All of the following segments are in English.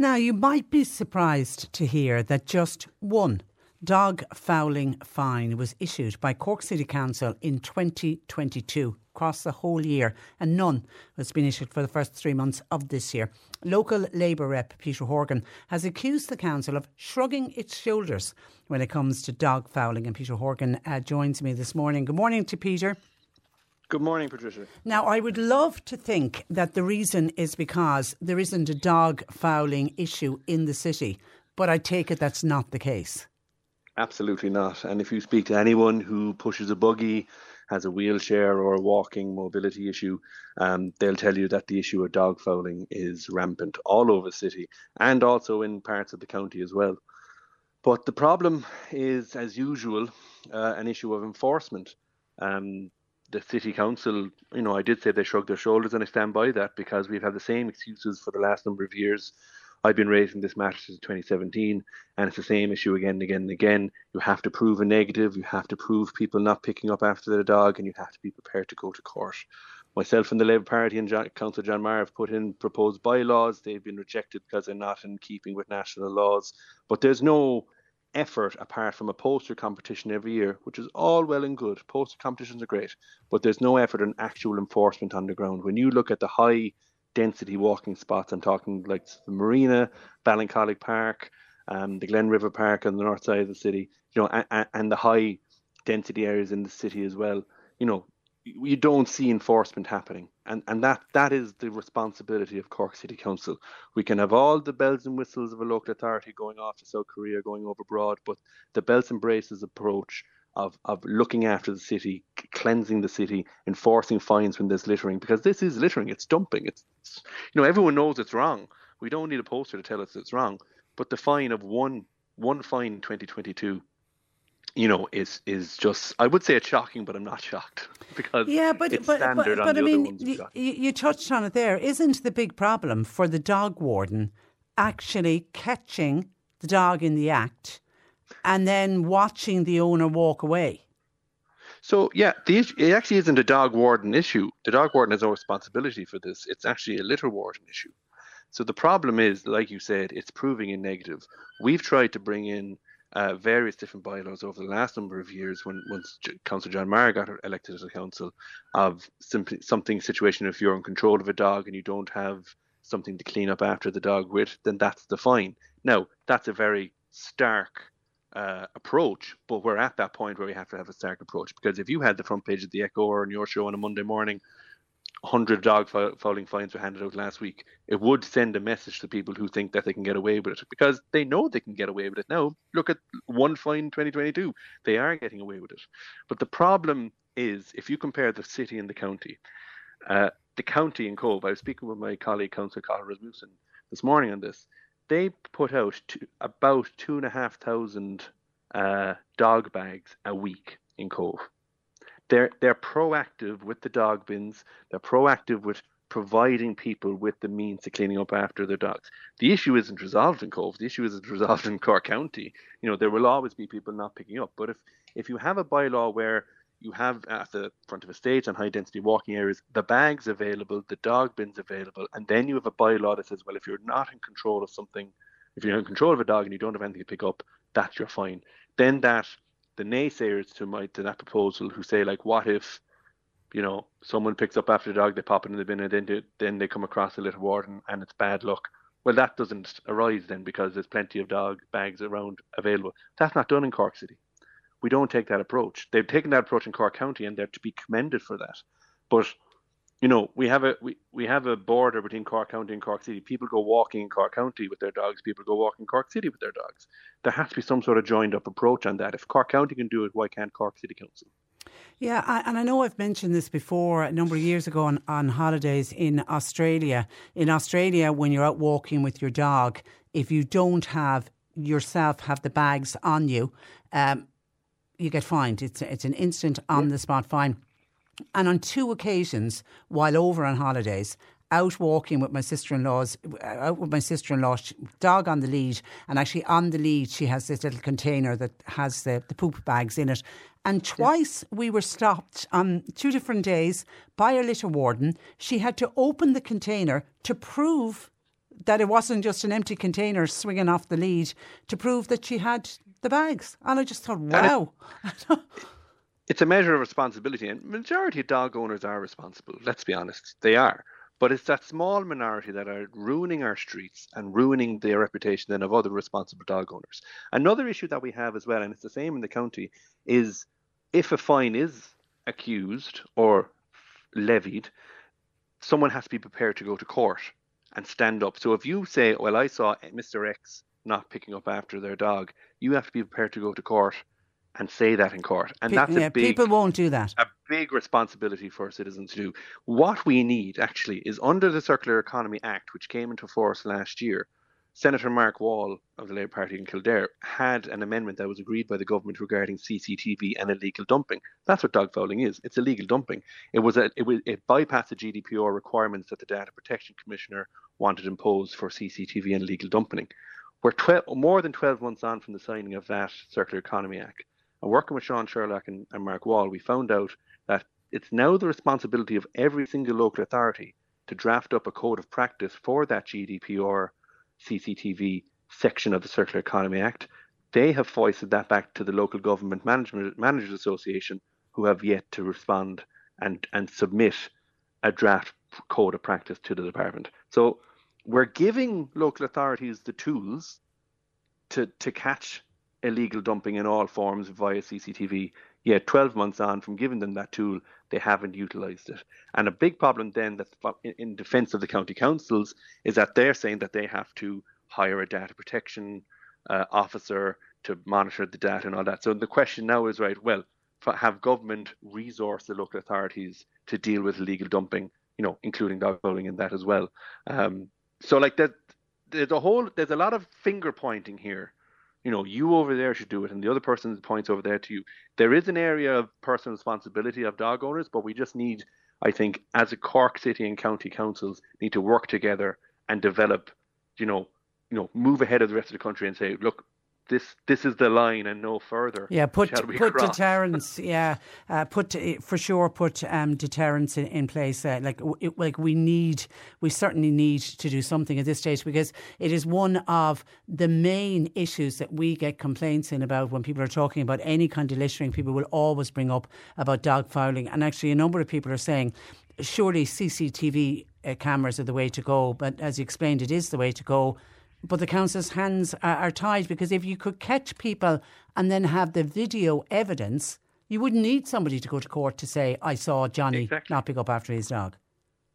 Now, you might be surprised to hear that just one dog fouling fine was issued by Cork City Council in 2022 across the whole year, and none has been issued for the first three months of this year. Local Labour rep Peter Horgan has accused the council of shrugging its shoulders when it comes to dog fouling, and Peter Horgan uh, joins me this morning. Good morning to Peter. Good morning, Patricia. Now, I would love to think that the reason is because there isn't a dog fouling issue in the city, but I take it that's not the case. Absolutely not. And if you speak to anyone who pushes a buggy, has a wheelchair or a walking mobility issue, um, they'll tell you that the issue of dog fouling is rampant all over the city and also in parts of the county as well. But the problem is, as usual, uh, an issue of enforcement. Um, the city council, you know, I did say they shrugged their shoulders, and I stand by that because we've had the same excuses for the last number of years. I've been raising this matter since 2017, and it's the same issue again and again and again. You have to prove a negative, you have to prove people not picking up after their dog, and you have to be prepared to go to court. Myself and the Labour Party and John, Councillor John Maher have put in proposed bylaws. They've been rejected because they're not in keeping with national laws. But there's no effort apart from a poster competition every year, which is all well and good. Poster competitions are great, but there's no effort in actual enforcement on the ground. When you look at the high density walking spots, I'm talking like the Marina, Ballincollig Park, um, the Glen River Park on the north side of the city, you know, and, and the high density areas in the city as well. You know, you don't see enforcement happening. And and that that is the responsibility of Cork City Council. We can have all the bells and whistles of a local authority going off to South Korea going over overboard but the bells and braces approach of of looking after the city cleansing the city enforcing fines when there's littering because this is littering. It's dumping. It's, it's you know everyone knows it's wrong. We don't need a poster to tell us it's wrong. But the fine of one one fine in 2022 you know, is is just I would say it's shocking, but I'm not shocked because yeah, but but but, but I mean, you, you touched on it there. Isn't the big problem for the dog warden actually catching the dog in the act and then watching the owner walk away? So yeah, the issue, it actually isn't a dog warden issue. The dog warden has no responsibility for this. It's actually a litter warden issue. So the problem is, like you said, it's proving in negative. We've tried to bring in uh, various different bylaws over the last number of years when once Councillor John Maher got elected as a council of simply something situation if you're in control of a dog and you don't have something to clean up after the dog with, then that's the fine. Now, that's a very stark uh, approach, but we're at that point where we have to have a stark approach because if you had the front page of the Echo or on your show on a Monday morning 100 dog fouling fines were handed out last week, it would send a message to people who think that they can get away with it because they know they can get away with it now. Look at one fine in 2022. They are getting away with it. But the problem is if you compare the city and the county, uh, the county in Cobh, I was speaking with my colleague, Councillor Cathal Rasmussen, this morning on this. They put out two, about two and a half thousand uh, dog bags a week in Cobh they're they're proactive with the dog bins. They're proactive with providing people with the means to cleaning up after their dogs. The issue isn't resolved in Cobh. The issue isn't resolved in Cork County. You know, there will always be people not picking up. But if if you have a bylaw where you have at the front of a stage and high density walking areas the bags available, the dog bins available, and then you have a bylaw that says, well, if you're not in control of something, if you're in control of a dog and you don't have anything to pick up, that's your fine. Then that the naysayers to my to that proposal who say like, what if, you know, someone picks up after the dog, they pop it in the bin, and then they, then they come across a litter warden and it's bad luck. Well, that doesn't arise then because there's plenty of dog bags around available. That's not done in Cork City. We don't take that approach. They've taken that approach in Cork County, and they're to be commended for that. But you know, we have a we, we have a border between Cork County and Cork City. People go walking in Cork County with their dogs. People go walking in Cork City with their dogs. There has to be some sort of joined up approach on that. If Cork County can do it, why can't Cork City Council? Yeah, and I know I've mentioned this before a number of years ago on, on holidays in Australia. In Australia, when you're out walking with your dog, if you don't have yourself have the bags on you, um, you get fined. It's it's an instant on the spot fine. And on two occasions, while over on holidays, out walking with my sister-in-law's uh, out with my sister-in-law dog on the lead and actually on the lead she has this little container that has the, the poop bags in it. And twice we were stopped on two different days by a litter warden. She had to open the container to prove that it wasn't just an empty container swinging off the lead to prove that she had the bags. And I just thought wow it's a measure of responsibility, and majority of dog owners are responsible. Let's be honest, they are. But it's that small minority that are ruining our streets and ruining the reputation then of other responsible dog owners. Another issue that we have as well, and it's the same in the county, is if a fine is accused or levied, someone has to be prepared to go to court and stand up. So if you say, "Well, I saw Mr. X not picking up after their dog," you have to be prepared to go to court and say that in court. And that's yeah, a big people won't do that. A big responsibility for citizens to do. What we need actually is under the Circular Economy Act, which came into force last year. Senator Mark Wall of the Labour Party in Kildare had an amendment that was agreed by the government regarding CCTV and illegal dumping. That's what dog fouling is. It's illegal dumping. It was a, it, was, it bypassed the GDPR requirements that the Data Protection Commissioner wanted imposed for CCTV and illegal dumping. We're 12, more than 12 months on from the signing of that Circular Economy Act. And working with Sean Sherlock and, and Mark Wall, we found out that it's now the responsibility of every single local authority to draft up a code of practice for that GDPR CCTV section of the Circular Economy Act. They have foisted that back to the local government management managers association, who have yet to respond and and submit a draft code of practice to the department. So we're giving local authorities the tools to to catch illegal dumping in all forms via CCTV. Yet 12 months on from giving them that tool, they haven't utilised it. And a big problem then that in defence of the county councils is that they're saying that they have to hire a data protection uh, officer to monitor the data and all that. So the question now is right, well, have government resource the local authorities to deal with illegal dumping, you know, including dog fouling in that as well. Um, so like that, there's a whole, there's a lot of finger pointing here you know, you over there should do it, and the other person points over there to you. There is an area of personal responsibility of dog owners, but we just need, I think, as a Cork City and County councils, need to work together and develop, you know, you know, move ahead of the rest of the country and say, look, this this is the line and no further. Yeah, put put cross? deterrence. yeah, uh, put for sure put um, deterrence in, in place. Uh, like it, like we need, we certainly need to do something at this stage because it is one of the main issues that we get complaints in about when people are talking about any kind of littering. People will always bring up about dog fouling, and actually a number of people are saying surely CCTV uh, cameras are the way to go. But as you explained, it is the way to go but the council's hands are, are tied because if you could catch people and then have the video evidence, you wouldn't need somebody to go to court to say, I saw Johnny exactly. not pick up after his dog.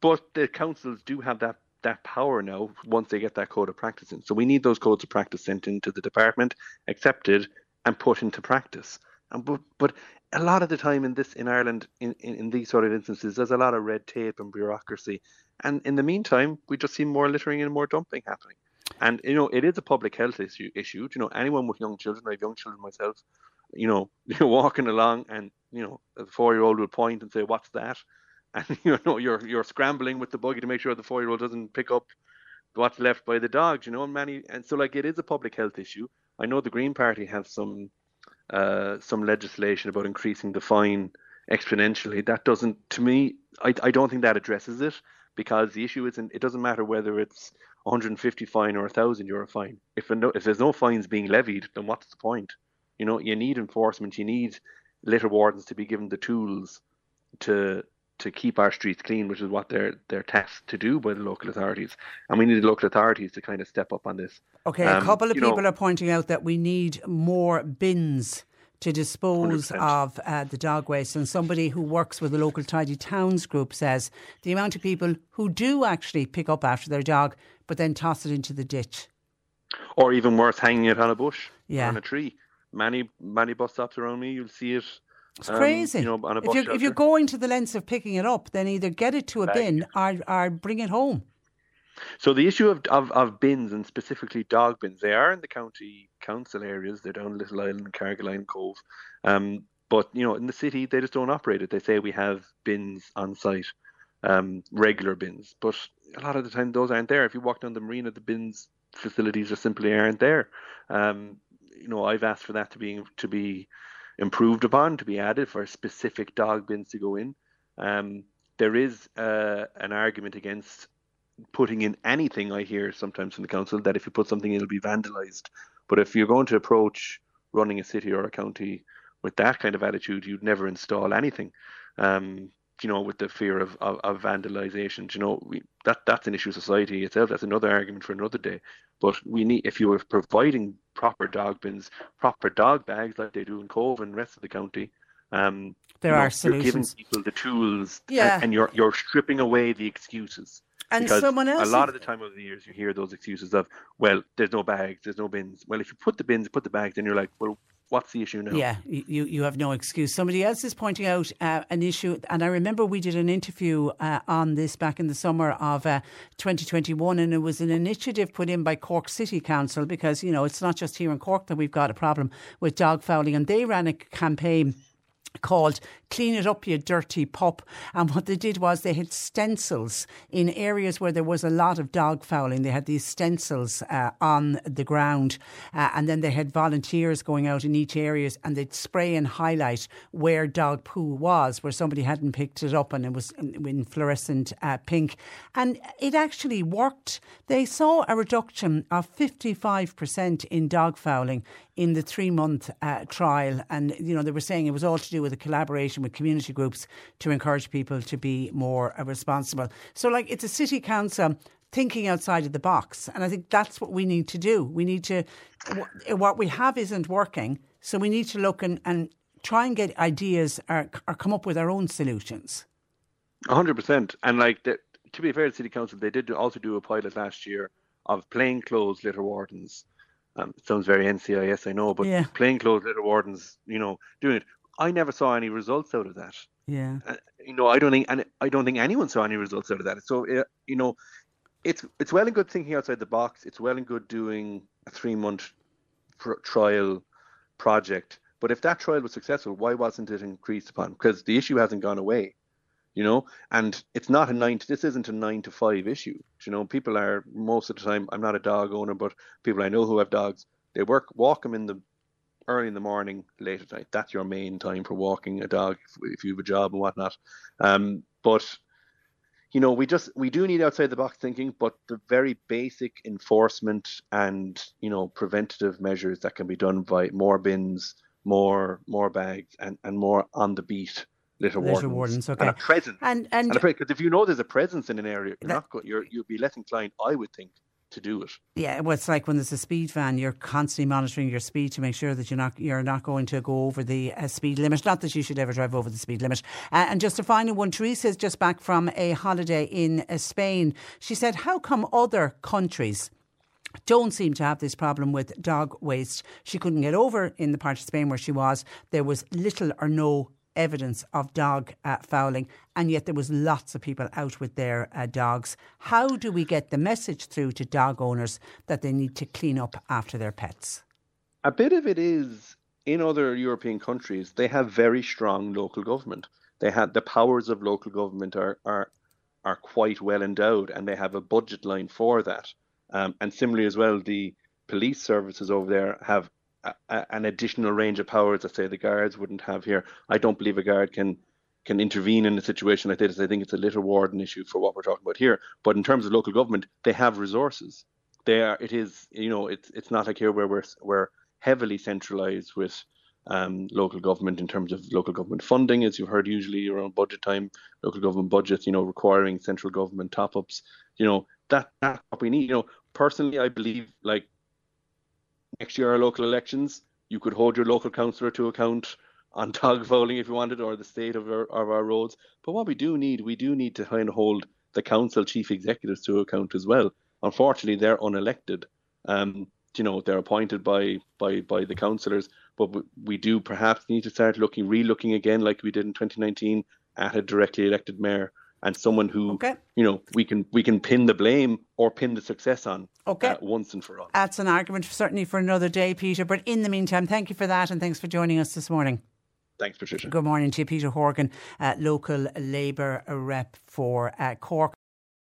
But the councils do have that that power now once they get that code of practice in. So we need those codes of practice sent into the department, accepted, and put into practice. And but, but a lot of the time in this in Ireland in, in, in, these sort of instances there's a lot of red tape and bureaucracy. And in the meantime, we just see more littering and more dumping happening. And you know, it is a public health issue. Issue. You know, anyone with young children, I have young children myself. You know, you're walking along, and you know, a four-year-old will point and say, "What's that?" And you know, you're you're scrambling with the buggy to make sure the four-year-old doesn't pick up what's left by the dogs. You know, and many, and so like it is a public health issue. I know the Green Party have some uh, some legislation about increasing the fine exponentially. That doesn't, to me, I, I don't think that addresses it because the issue isn't. It doesn't matter whether it's 150 fine or a thousand euro fine. If no, if there's no fines being levied, then what's the point? You know, you need enforcement. You need litter wardens to be given the tools to to keep our streets clean, which is what they're they're tasked to do by the local authorities. And we need the local authorities to kind of step up on this. Okay, um, a couple of people know, are pointing out that we need more bins to dispose 100%. of uh, the dog waste. And somebody who works with the local Tidy Towns group says the amount of people who do actually pick up after their dog but then toss it into the ditch. Or even worse, hanging it on a bush, yeah. on a tree. Many many bus stops around me, you'll see it. It's um, crazy. You know, if, you're, if you're going to the lengths of picking it up, then either get it to a bin or, or bring it home. So the issue of, of, of bins and specifically dog bins, they are in the county council areas. They're down Little Island, Carrigaline Cobh. Um, but you know, in the city, they just don't operate it. They say we have bins on site, um, regular bins, but a lot of the time those aren't there. If you walk down the marina, the bins facilities just simply aren't there. Um, you know, I've asked for that to be to be improved upon, to be added for specific dog bins to go in. Um, there is uh, an argument against putting in anything I hear sometimes from the council that if you put something in, it'll be vandalised. But if you're going to approach running a city or a county with that kind of attitude, you'd never install anything. Um, you know, with the fear of, of, of vandalization, you know, we, that that's an issue of society itself. That's another argument for another day. But we need, if you are providing proper dog bins, proper dog bags like they do in Cobh and the rest of the county, um, there are know, solutions. You're giving people the tools, yeah. and, and you're you're stripping away the excuses. And because someone else. A lot of the time over the years, you hear those excuses of, well, there's no bags, there's no bins. Well, if you put the bins, put the bags, then you're like, well, what's the issue now? Yeah, you, you have no excuse. Somebody else is pointing out uh, an issue, and I remember we did an interview uh, on this back in the summer of uh, 2021, and it was an initiative put in by Cork City Council because, you know, it's not just here in Cork that we've got a problem with dog fouling, and they ran a campaign called Clean It Up, You Dirty Pup. And what they did was they had stencils in areas where there was a lot of dog fouling. They had these stencils uh, on the ground. Uh, and then they had volunteers going out in each areas and they'd spray and highlight where dog poo was, where somebody hadn't picked it up and it was in fluorescent uh, pink. And it actually worked. They saw a reduction of 55% in dog fouling in the three month uh, trial. And, you know, they were saying it was all to do with a collaboration with community groups to encourage people to be more uh, responsible. So, like, it's a city council thinking outside of the box. And I think that's what we need to do. We need to, what we have isn't working. So we need to look and, and try and get ideas or, or come up with our own solutions. 100%. And like, the, to be fair to City Council, they did also do a pilot last year of plainclothes litter wardens um, it sounds very NCIS, I know, but yeah. plainclothes litter wardens, you know, doing it. I never saw any results out of that. Yeah. Uh, you know, I don't think, and I don't think anyone saw any results out of that. So, uh, you know, it's it's well and good thinking outside the box. It's well and good doing a three month pr- trial project. But if that trial was successful, why wasn't it increased upon? Because the issue hasn't gone away you know and it's not a nine to, this isn't a nine to five issue you know people are most of the time i'm not a dog owner but people i know who have dogs They work walk them in the early in the morning, late at night. That's your main time for walking a dog if, if you have a job and whatnot. Um, but you know, we just we do need outside the box thinking, but the very basic enforcement and you know preventative measures that can be done by more bins, more more bags, and and more on the beat litter, litter wardens, wardens, okay. and a presence. And and, And because if you know there's a presence in an area, you're That- not go, you're you'll be less inclined, I would think, to do it. yeah, well, it's like when there's a speed van, you're constantly monitoring your speed to make sure that you're not you're not going to go over the uh, speed limit. Not that you should ever drive over the speed limit. Uh, and just a final one, Teresa is just back from a holiday in uh, Spain. She said, "How come other countries?" don't seem to have this problem with dog waste. She couldn't get over in the part of Spain where she was. There was little or no evidence of dog uh, fouling, and yet there was lots of people out with their uh, dogs. How do we get the message through to dog owners that they need to clean up after their pets? A bit of it is in other European countries, they have very strong local government. They have the powers of local government are are are quite well endowed, and they have a budget line for that. Um, and similarly as well, the police services over there have a, an additional range of powers that say the guards wouldn't have here. I don't believe a guard can can intervene in a situation like this. I think it's a litter warden issue for what we're talking about here. But in terms of local government, they have resources. They are. It is. You know. It's. It's not like here where we're we're heavily centralised with um, local government in terms of local government funding, as you've heard usually around budget time, local government budgets. You know, requiring central government top ups. You know that that's what we need. You know, personally, I believe like next year our local elections, you could hold your local councillor to account on dog fouling if you wanted, or the state of our, of our roads. But what we do need, we do need to kind of hold the council chief executives to account as well. Unfortunately, they're unelected. Um, you know, they're appointed by by by the councillors, but we do perhaps need to start looking, re-looking again, like we did in 2019, at a directly elected mayor and someone who, Okay. you know, we can we can pin the blame or pin the success on Okay. uh, once and for all. That's an argument certainly for another day, Peter. But in the meantime, thank you for that and thanks for joining us this morning. Thanks, Patricia. Good morning to you, Peter Horgan, uh, local Labour rep for uh, Cork.